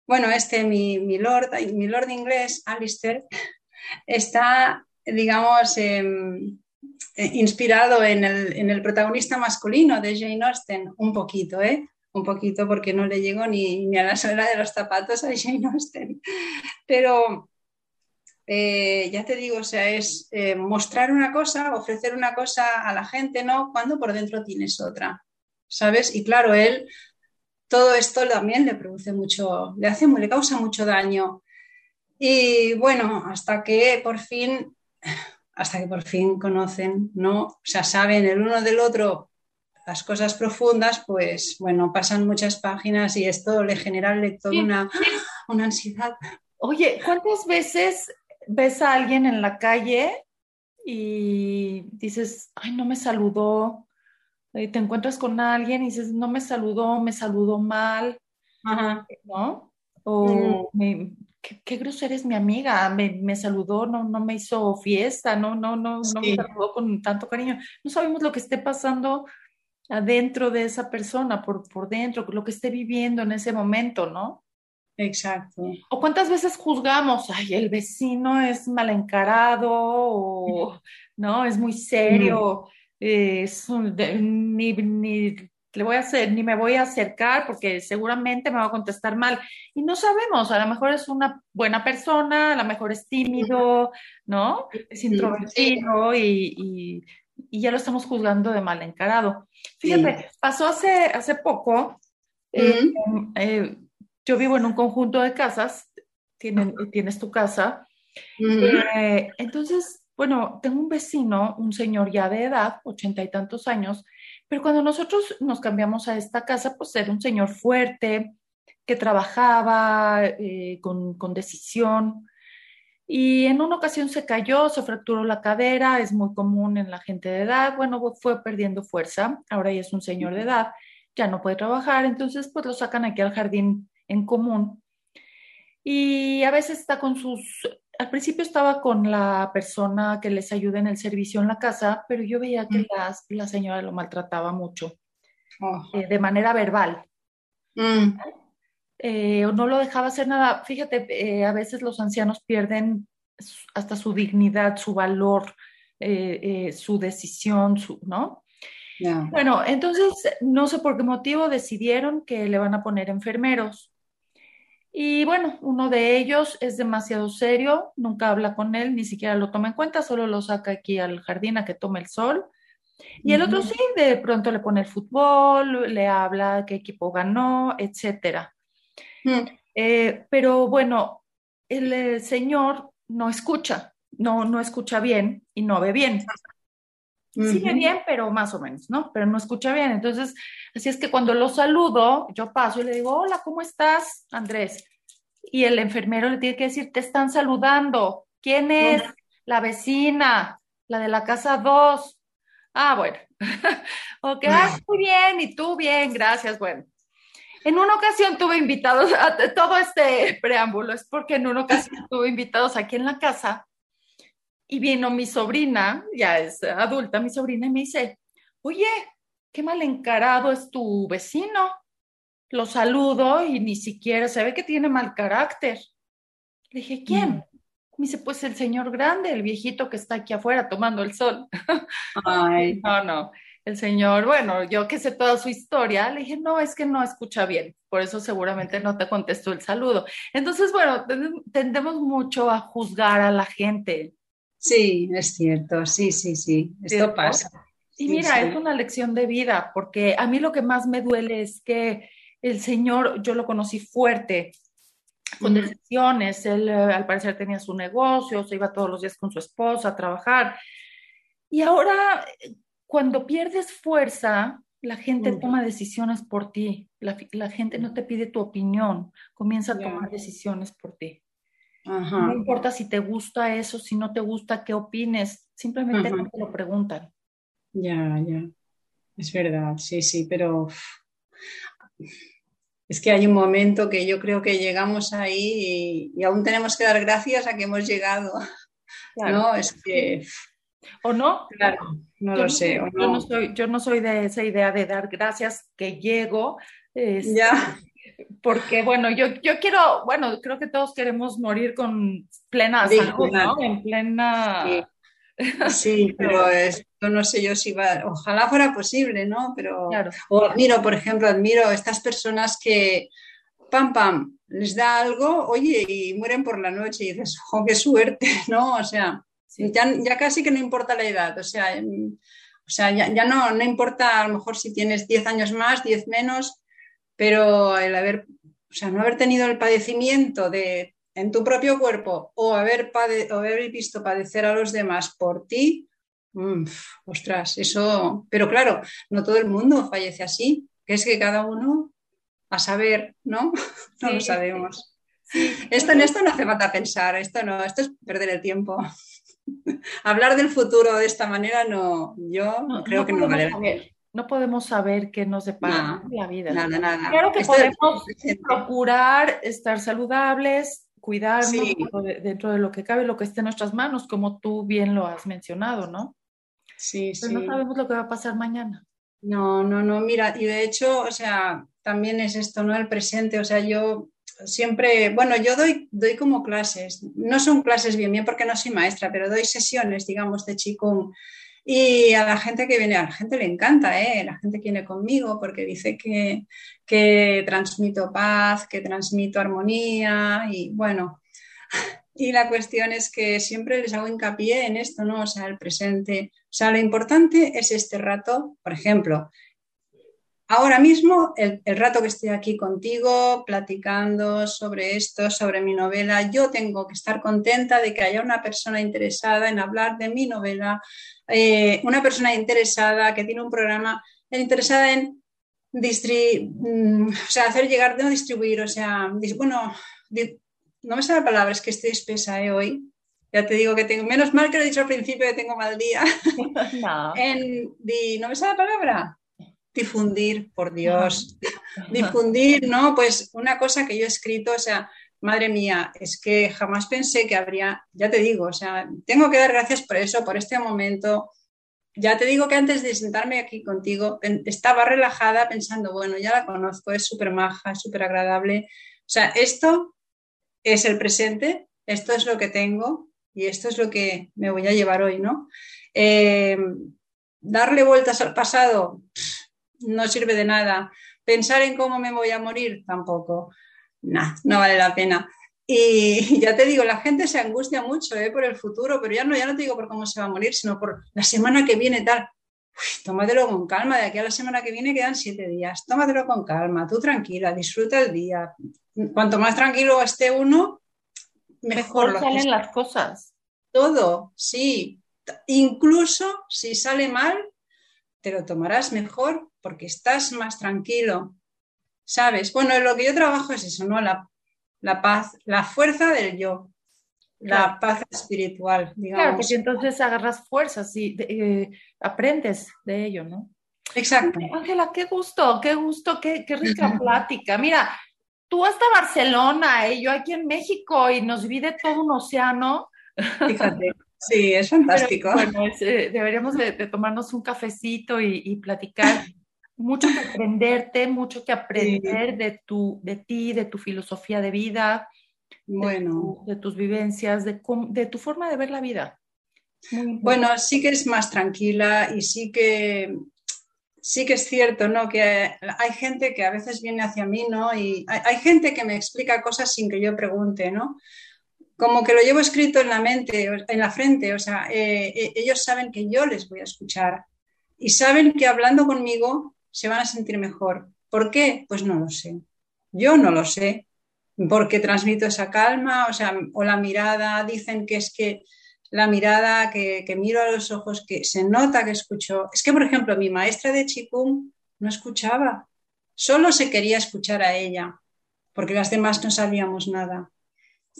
[SPEAKER 2] bueno, este mi, lord, mi lord inglés, Alistair, (laughs) está, digamos, em, eh, inspirado en el, en el, protagonista masculino de Jane Austen, un poquito, ¿eh? Un poquito porque no le llegó ni, ni a la suela de los zapatos a Jane Austen. (laughs) Pero eh, ya te digo, o sea, es eh, mostrar una cosa, ofrecer una cosa a la gente, ¿no? Cuando por dentro tienes otra, ¿sabes? Y claro, él, todo esto también le produce mucho, le hace, le causa mucho daño. Y bueno, hasta que por fin, hasta que por fin conocen, ¿no? O sea, saben el uno del otro las cosas profundas, pues bueno, pasan muchas páginas y esto le genera al lector una, una ansiedad.
[SPEAKER 1] Oye, ¿cuántas veces ves a alguien en la calle y dices, ay, no me saludó, te encuentras con alguien y dices, no me saludó, me saludó mal, ¿no? O qué, grosera es mi amiga, me, saludó, no, no me hizo fiesta, no, no, no, no me saludó con tanto cariño. No sabemos lo que esté pasando adentro de esa persona, por, por dentro, lo que esté viviendo en ese momento, ¿no?
[SPEAKER 2] Exacto.
[SPEAKER 1] O cuántas veces juzgamos, ay, el vecino es mal encarado, o no, es muy serio, es ni, ni, le voy a hacer, ni me voy a acercar porque seguramente me va a contestar mal. Y no sabemos, a lo mejor es una buena persona, a lo mejor es tímido, ¿no? Es introvertido y, y, ya lo estamos juzgando de mal encarado. Fíjate, pasó hace, hace poco. Eh, eh, yo vivo en un conjunto de casas, tienes tu casa. Eh, entonces, bueno, tengo un vecino, un señor ya de edad, ochenta y tantos años, pero cuando nosotros nos cambiamos a esta casa, pues era un señor fuerte, que trabajaba eh, con, con decisión. Y en una ocasión se cayó, se fracturó la cadera, es muy común en la gente de edad. Bueno, fue perdiendo fuerza, ahora ya es un señor de edad, ya no puede trabajar, entonces pues lo sacan aquí al jardín en común. Y a veces está con sus, al principio estaba con la persona que les ayuda en el servicio en la casa, pero yo veía que la, la señora lo maltrataba mucho, oh. eh, de manera verbal. Mm. Eh, no lo dejaba hacer nada. Fíjate, eh, a veces los ancianos pierden hasta su dignidad, su valor, su decisión, su, ¿no? Bueno, entonces no sé por qué motivo decidieron que le van a poner enfermeros. Y bueno, uno de ellos es demasiado serio, nunca habla con él, ni siquiera lo toma en cuenta, solo lo saca aquí al jardín a que tome el sol. Y el otro sí, de pronto le pone el fútbol, le habla qué equipo ganó, etcétera. Mm. Eh, pero bueno, el, señor no escucha, no, no escucha bien y no ve bien. Sigue bien, pero más o menos, ¿no? Pero no escucha bien. Entonces, así es que cuando lo saludo, yo paso y le digo, hola, ¿cómo estás, Andrés? Y el enfermero le tiene que decir, te están saludando. ¿Quién es? La vecina, la de la casa 2. Ah, bueno. (laughs) ok, ah, muy bien, y tú bien, gracias, bueno. En una ocasión tuve invitados, (laughs) a, todo este preámbulo es porque en una ocasión tuve invitados aquí en la casa y vino mi sobrina, ya es adulta mi sobrina, y me dice, oye, qué mal encarado es tu vecino. Lo saludo y ni siquiera se ve que tiene mal carácter. Le dije, ¿quién? Mm. Me dice, pues el señor grande, el viejito que está aquí afuera tomando el sol. Ay. (laughs) no, no. El señor, bueno, yo que sé toda su historia, le dije, no, es que no escucha bien, por eso seguramente no te contestó el saludo. Entonces, bueno, tendemos mucho a juzgar a la gente,
[SPEAKER 2] Sí, es cierto, sí, sí, sí, esto pasa.
[SPEAKER 1] Y mira, es una lección de vida, porque a mí lo que más me duele es que el Señor, yo lo conocí fuerte, con decisiones, él eh, al parecer tenía su negocio, se iba todos los días con su esposa a trabajar. Y ahora, cuando pierdes fuerza, La gente toma decisiones por ti. La, gente no te pide tu opinión. Comienza a tomar decisiones por ti. No importa si te gusta eso, si no te gusta, qué opines. Simplemente te lo preguntan.
[SPEAKER 2] Ya, ya. Es verdad, sí, sí, pero es que hay un momento que yo creo que llegamos ahí y, aún tenemos que dar gracias a que hemos llegado. (laughs) No, es que...
[SPEAKER 1] ¿O no?
[SPEAKER 2] Claro, no lo sé.
[SPEAKER 1] yo, no. soy, yo no soy de esa idea de dar gracias que llego.
[SPEAKER 2] ya.
[SPEAKER 1] Porque, bueno, yo, yo quiero, bueno, creo que todos queremos morir con plena salud, ¿no? En plena...
[SPEAKER 2] Sí, (laughs) pero esto no sé yo si va, ojalá fuera posible, ¿no? Pero, o admiro, por ejemplo, admiro estas personas que, pam, pam, les da algo, oye, y mueren por la noche y dices, oh, qué suerte, (laughs) ¿no? O sea, ya, casi que no importa la edad, o sea, o sea ya, ya, no, no importa a lo mejor si tienes 10 años más, 10 menos, pero el haber, o sea, no haber tenido el padecimiento de en tu propio cuerpo o haber, haber visto padecer a los demás por ti, mm, ostras, eso, pero claro, no todo el mundo fallece así, que es que cada uno a saber, ¿no? (laughs) no lo sabemos. Esto, en esto no hace falta pensar, esto no, esto es perder el tiempo. (laughs) Hablar del futuro de esta manera no, yo creo que no vale
[SPEAKER 1] no podemos saber qué nos depara la vida.
[SPEAKER 2] Nada, nada.
[SPEAKER 1] Claro que podemos procurar estar saludables, cuidarnos dentro de lo que cabe, lo que esté en nuestras manos, como tú bien lo has mencionado, ¿no?
[SPEAKER 2] Sí,
[SPEAKER 1] Pero no sabemos lo que va a pasar mañana.
[SPEAKER 2] No, no, no, mira, y de hecho, o sea, también es esto, ¿no? El presente, o sea, yo siempre, bueno, yo doy, doy como clases, no son clases bien, bien porque no soy maestra, pero doy sesiones, digamos, de Qigong. Y a la gente que viene, a la gente le encanta, ¿eh? La gente viene conmigo porque dice que, que transmito paz, que transmito armonía y bueno. (laughs) Y la cuestión es que siempre les hago hincapié en esto, ¿no? O sea, el presente. O sea, lo importante es este rato, por ejemplo, ahora mismo, el, el, rato que estoy aquí contigo, platicando sobre esto, sobre mi novela, yo tengo que estar contenta de que haya una persona interesada en hablar de mi novela, eh, una persona interesada que tiene un programa, interesada en mm, o sea, hacer llegar, no distribuir, o sea, bueno, no me sale la palabra, es que estoy espesa ¿eh? hoy. Ya te digo que tengo, menos mal que lo he dicho al principio que tengo mal día. (laughs)
[SPEAKER 1] no.
[SPEAKER 2] En, ¿No me sale la palabra? Difundir, por Dios. Difundir, ¿no? Pues una cosa que yo he escrito, o sea, madre mía, es que jamás pensé que habría, ya te digo, o sea, tengo que dar gracias por eso, por este momento. Ya te digo que antes de sentarme aquí contigo, estaba relajada pensando, bueno, ya la conozco, es súper maja, es súper agradable. O sea, esto es el presente, esto es lo que tengo y esto es lo que me voy a llevar hoy, ¿no? Eh, darle vueltas al pasado no sirve de nada. Pensar en cómo me voy a morir tampoco nah, no vale la pena. Y (laughs) ya te digo, la gente se angustia mucho ¿eh? por el futuro, pero ya no, ya no te digo por cómo se va a morir, sino por la semana que viene tal. tómatelo con calma, de aquí a la semana que viene quedan siete días, tómatelo con calma, tú tranquila, disfruta el día. Cuanto más tranquilo esté uno, mejor,
[SPEAKER 1] mejor salen las cosas.
[SPEAKER 2] Todo, sí. Incluso si sale mal, te lo tomarás mejor porque estás más tranquilo, ¿sabes? Bueno, lo que yo trabajo es eso, ¿no? La, paz, la fuerza del yo, la paz espiritual, digamos.
[SPEAKER 1] Claro, porque entonces agarras fuerzas y eh, aprendes de ello, ¿no?
[SPEAKER 2] Exacto.
[SPEAKER 1] Ángela, qué gusto, qué gusto, qué, qué rica plática. Mira, tú hasta Barcelona, y ¿eh? yo aquí en México y nos divide todo un océano.
[SPEAKER 2] Fíjate. (laughs) Sí, es fantástico.
[SPEAKER 1] bueno, eh, deberíamos de, tomarnos un cafecito y, y platicar (laughs) mucho que aprenderte, mucho que aprender de, tu, de ti, de tu filosofía de vida,
[SPEAKER 2] bueno.
[SPEAKER 1] de, tus vivencias, de, de, tu forma de ver la vida.
[SPEAKER 2] bueno, sí que es más tranquila y sí que sí que es cierto, ¿no? Que hay gente que a veces viene hacia mí, ¿no? Y hay, gente que me explica cosas sin que yo pregunte, ¿no? Como que lo llevo escrito en la mente, en la frente, o sea, eh, eh, ellos saben que yo les voy a escuchar y saben que hablando conmigo se van a sentir mejor. ¿Por qué? Pues no lo sé. Yo no lo sé. Porque transmito esa calma, o sea, o la mirada, dicen que es que la mirada, que, miro a los ojos, que se nota que escucho. Es que, por ejemplo, mi maestra de Qigong no escuchaba. Solo se quería escuchar a ella, porque las demás no sabíamos nada.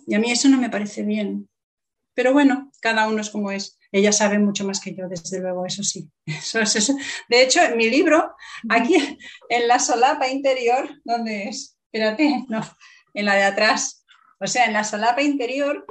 [SPEAKER 2] Y a mí eso no me parece bien. Pero bueno, cada uno es como es. Ella sabe mucho más que yo, desde luego, eso sí. (laughs) De hecho, en mi libro, aquí en la solapa interior, ¿dónde es? Espérate, no, en la de atrás. O sea, en la solapa interior,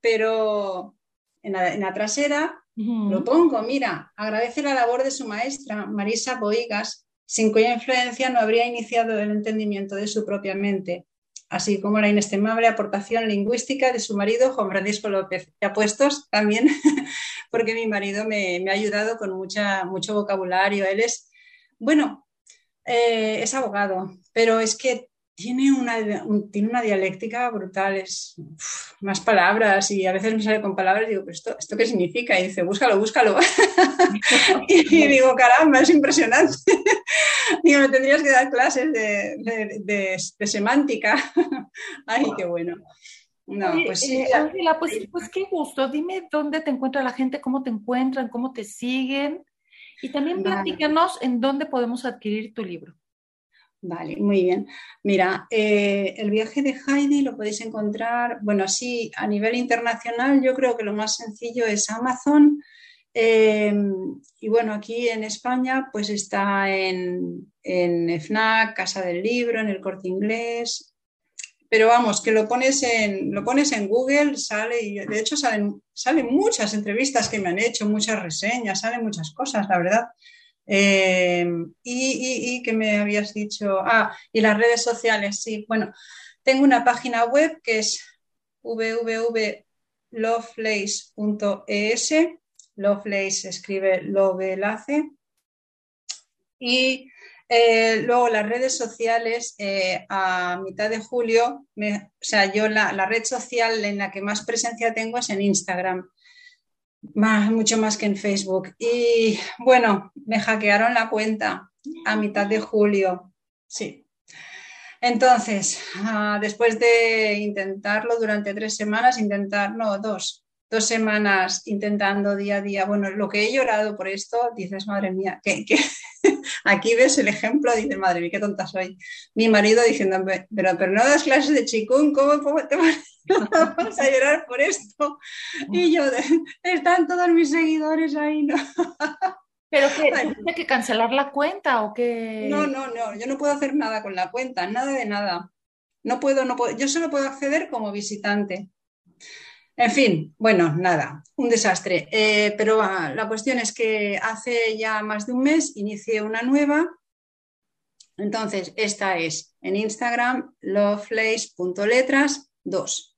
[SPEAKER 2] pero en la, trasera lo pongo, mira, agradece la labor de su maestra, Marisa Boigas, sin cuya influencia no habría iniciado el entendimiento de su propia mente así como la inestimable aportación lingüística de su marido, Juan Francisco López. Y apuestos también, (laughs) porque mi marido me, ha ayudado con mucha, mucho vocabulario. Él es, bueno, eh, es abogado, pero es que tiene una, tiene una dialéctica brutal, es más palabras y a veces me sale con palabras y digo, ¿pero esto, esto qué significa? Y dice, búscalo, búscalo. (laughs) y, digo, caramba, es impresionante. Digo, me tendrías que dar clases de, semántica. (laughs) Ay, qué bueno.
[SPEAKER 1] No, pues sí. Eh, Ángela, pues, pues qué gusto. Dime dónde te encuentra la gente, cómo te encuentran, cómo te siguen. Y también platícanos en dónde podemos adquirir tu libro.
[SPEAKER 2] Vale, muy bien. Mira, eh, el viaje de Heidi lo podéis encontrar, bueno, así a nivel internacional yo creo que lo más sencillo es Amazon. Eh, y bueno, aquí en España pues está en, en FNAC, Casa del Libro, en el Corte Inglés. Pero vamos, que lo pones en, lo pones en Google, sale, y de hecho salen, salen muchas entrevistas que me han hecho, muchas reseñas, salen muchas cosas, la verdad. Eh, y, que me habías dicho, ah, y las redes sociales, sí, bueno, tengo una página web que es www.lovelace.es, Lovelace escribe Lovelace, y eh, luego las redes sociales, eh, a mitad de julio, o sea, yo la, la, red social en la que más presencia tengo es en Instagram más, mucho más que en Facebook. Y bueno, me hackearon la cuenta a mitad de julio. Sí. Entonces, ah, después de intentarlo durante tres semanas, intentar, no, dos, dos semanas intentando día a día, bueno, lo que he llorado por esto, dices, madre mía, que, (laughs) aquí ves el ejemplo, dices, madre mía, qué tonta soy. Mi marido diciendo, pero, pero no das clases de chikung, ¿cómo te vamos (laughs) a llorar por esto. Y yo, están todos mis seguidores ahí, ¿no? (laughs)
[SPEAKER 1] ¿Pero que tiene que cancelar la cuenta o qué?
[SPEAKER 2] No, no, no, yo no puedo hacer nada con la cuenta, nada de nada. No puedo, no puedo, yo solo puedo acceder como visitante. En fin, bueno, nada, un desastre. Eh, pero ah, la cuestión es que hace ya más de un mes inicié una nueva. Entonces, esta es en Instagram, lovelace.letras 2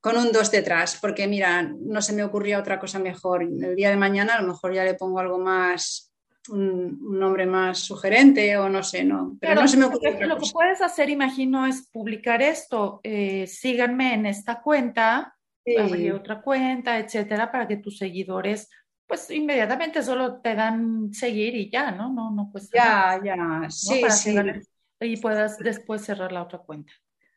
[SPEAKER 2] con un 2 detrás, porque mira, no se me ocurría otra cosa mejor. El día de mañana a lo mejor ya le pongo algo más, un, nombre más sugerente o no sé, no. Pero, no se me ocurre.
[SPEAKER 1] Lo que puedes hacer, imagino, es publicar esto. Eh, síganme en esta cuenta, abrir otra cuenta, etcétera, para que tus seguidores pues inmediatamente solo te dan seguir y ya, ¿no? No, no pues
[SPEAKER 2] Ya, ya, sí, sí.
[SPEAKER 1] y puedas después cerrar la otra cuenta.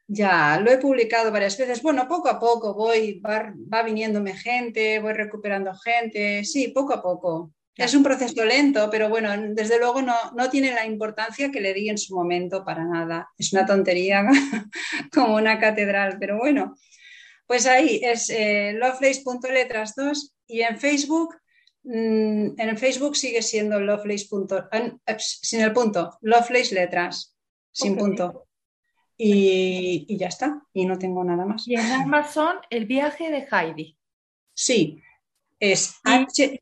[SPEAKER 2] Ya, lo he publicado varias veces. Bueno, poco a poco voy, va, viniéndome gente, voy recuperando gente. Sí, poco a poco. Es un proceso lento, pero bueno, desde luego no, no, tiene la importancia que le di en su momento para nada. Es una tontería (laughs) como una catedral, pero bueno, pues ahí es eh, lovelace.letras 2 y en Facebook, mm, en Facebook sigue siendo lovelace. sin el punto, lovelace letras, sin punto. Y, ya está, y no tengo nada más.
[SPEAKER 1] Y en Amazon, el viaje de Heidi.
[SPEAKER 2] Sí, es H,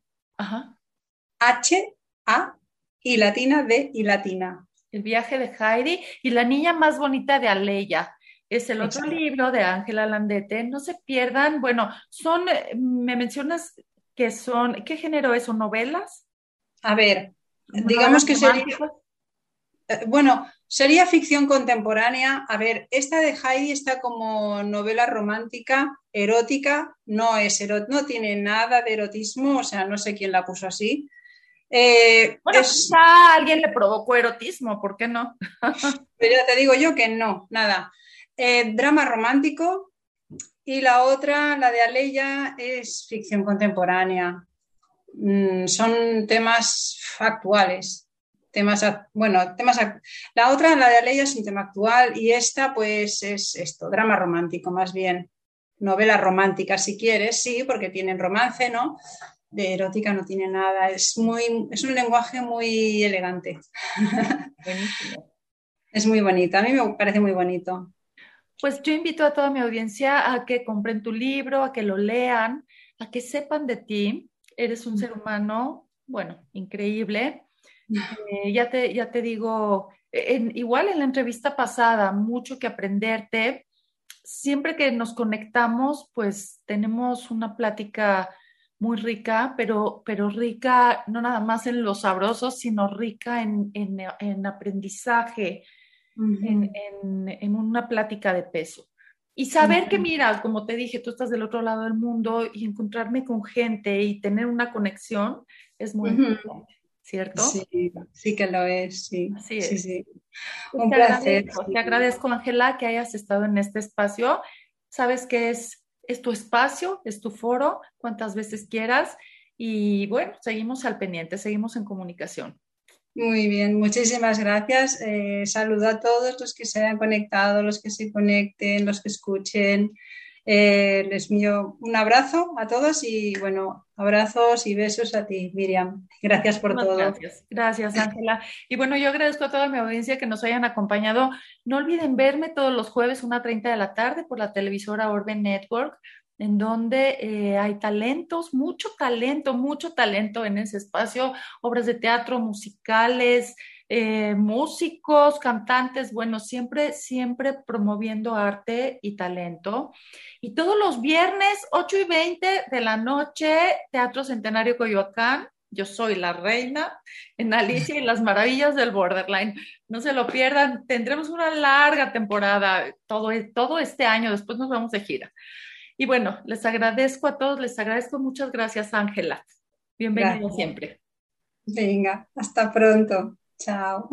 [SPEAKER 2] H, A y latina D y latina.
[SPEAKER 1] El viaje de Heidi y la niña más bonita de Aleya. Es el otro libro de Ángela Landete. No se pierdan. Bueno, son, eh, me mencionas que son, ¿qué género es? ¿Son novelas?
[SPEAKER 2] A ver, digamos que sería, eh, bueno, sería ficción contemporánea. A ver, esta de Heidi está como novela romántica, erótica, no es no tiene nada de erotismo, o sea, no sé quién la puso así.
[SPEAKER 1] Eh, bueno, quizá alguien le provocó erotismo, ¿por qué no? (laughs)
[SPEAKER 2] Pero ya te digo yo que no, nada. Eh, drama romántico y la otra, la de Aleya, es ficción contemporánea. Mm, son temas actuales temas, bueno, temas, la otra, la de ley es un tema actual y esta pues es esto, drama romántico más bien, novela romántica si quieres, sí, porque tienen romance, ¿no? De erótica no tiene nada, es muy, es un lenguaje muy elegante. (laughs) es muy bonito, a mí me parece muy bonito.
[SPEAKER 1] Pues yo invito a toda mi audiencia a que compren tu libro, a que lo lean, a que sepan de ti. Eres un ser humano, bueno, increíble eh, ya, te, ya te digo, igual en la entrevista pasada, mucho que aprenderte. Siempre que nos conectamos, pues tenemos una plática muy rica, pero, pero rica no nada más en lo sabroso, sino rica en, en, aprendizaje, en, en, una plática de peso. Y saber que, mira, como te dije, tú estás del otro lado del mundo y encontrarme con gente y tener una conexión es muy importante. ¿cierto?
[SPEAKER 2] Sí, sí que lo es, sí.
[SPEAKER 1] Sí, sí. Pues Un te placer. Agradezco, te agradezco, Ángela, que hayas estado en este espacio. Sabes que es, es tu espacio, es tu foro, cuantas veces quieras. Y bueno, seguimos al pendiente, seguimos en comunicación.
[SPEAKER 2] Muy bien, muchísimas gracias. Eh, saludo a todos los que se hayan conectado, los que se conecten, los que escuchen. Eh, les envío un abrazo a todos y bueno, abrazos y besos a ti, Miriam. Gracias por todo.
[SPEAKER 1] Gracias, gracias, Ángela. Y bueno, yo agradezco a toda mi audiencia que nos hayan acompañado. No olviden verme todos los jueves, una 30 de la tarde, por la televisora Orbe Network en donde eh, hay talentos, mucho talento, mucho talento en ese espacio, obras de teatro, musicales, eh, músicos, cantantes, bueno, siempre, siempre promoviendo arte y talento. Y todos los viernes, 8 y 20 de la noche, Teatro Centenario Coyoacán. Yo soy la reina en Alicia y las maravillas del Borderline. No se lo pierdan, tendremos una larga temporada todo, todo este año, después nos vamos de gira. Y bueno, les agradezco a todos, les agradezco muchas gracias, Ángela. Bienvenida gracias. siempre.
[SPEAKER 2] Venga, hasta pronto. Chao.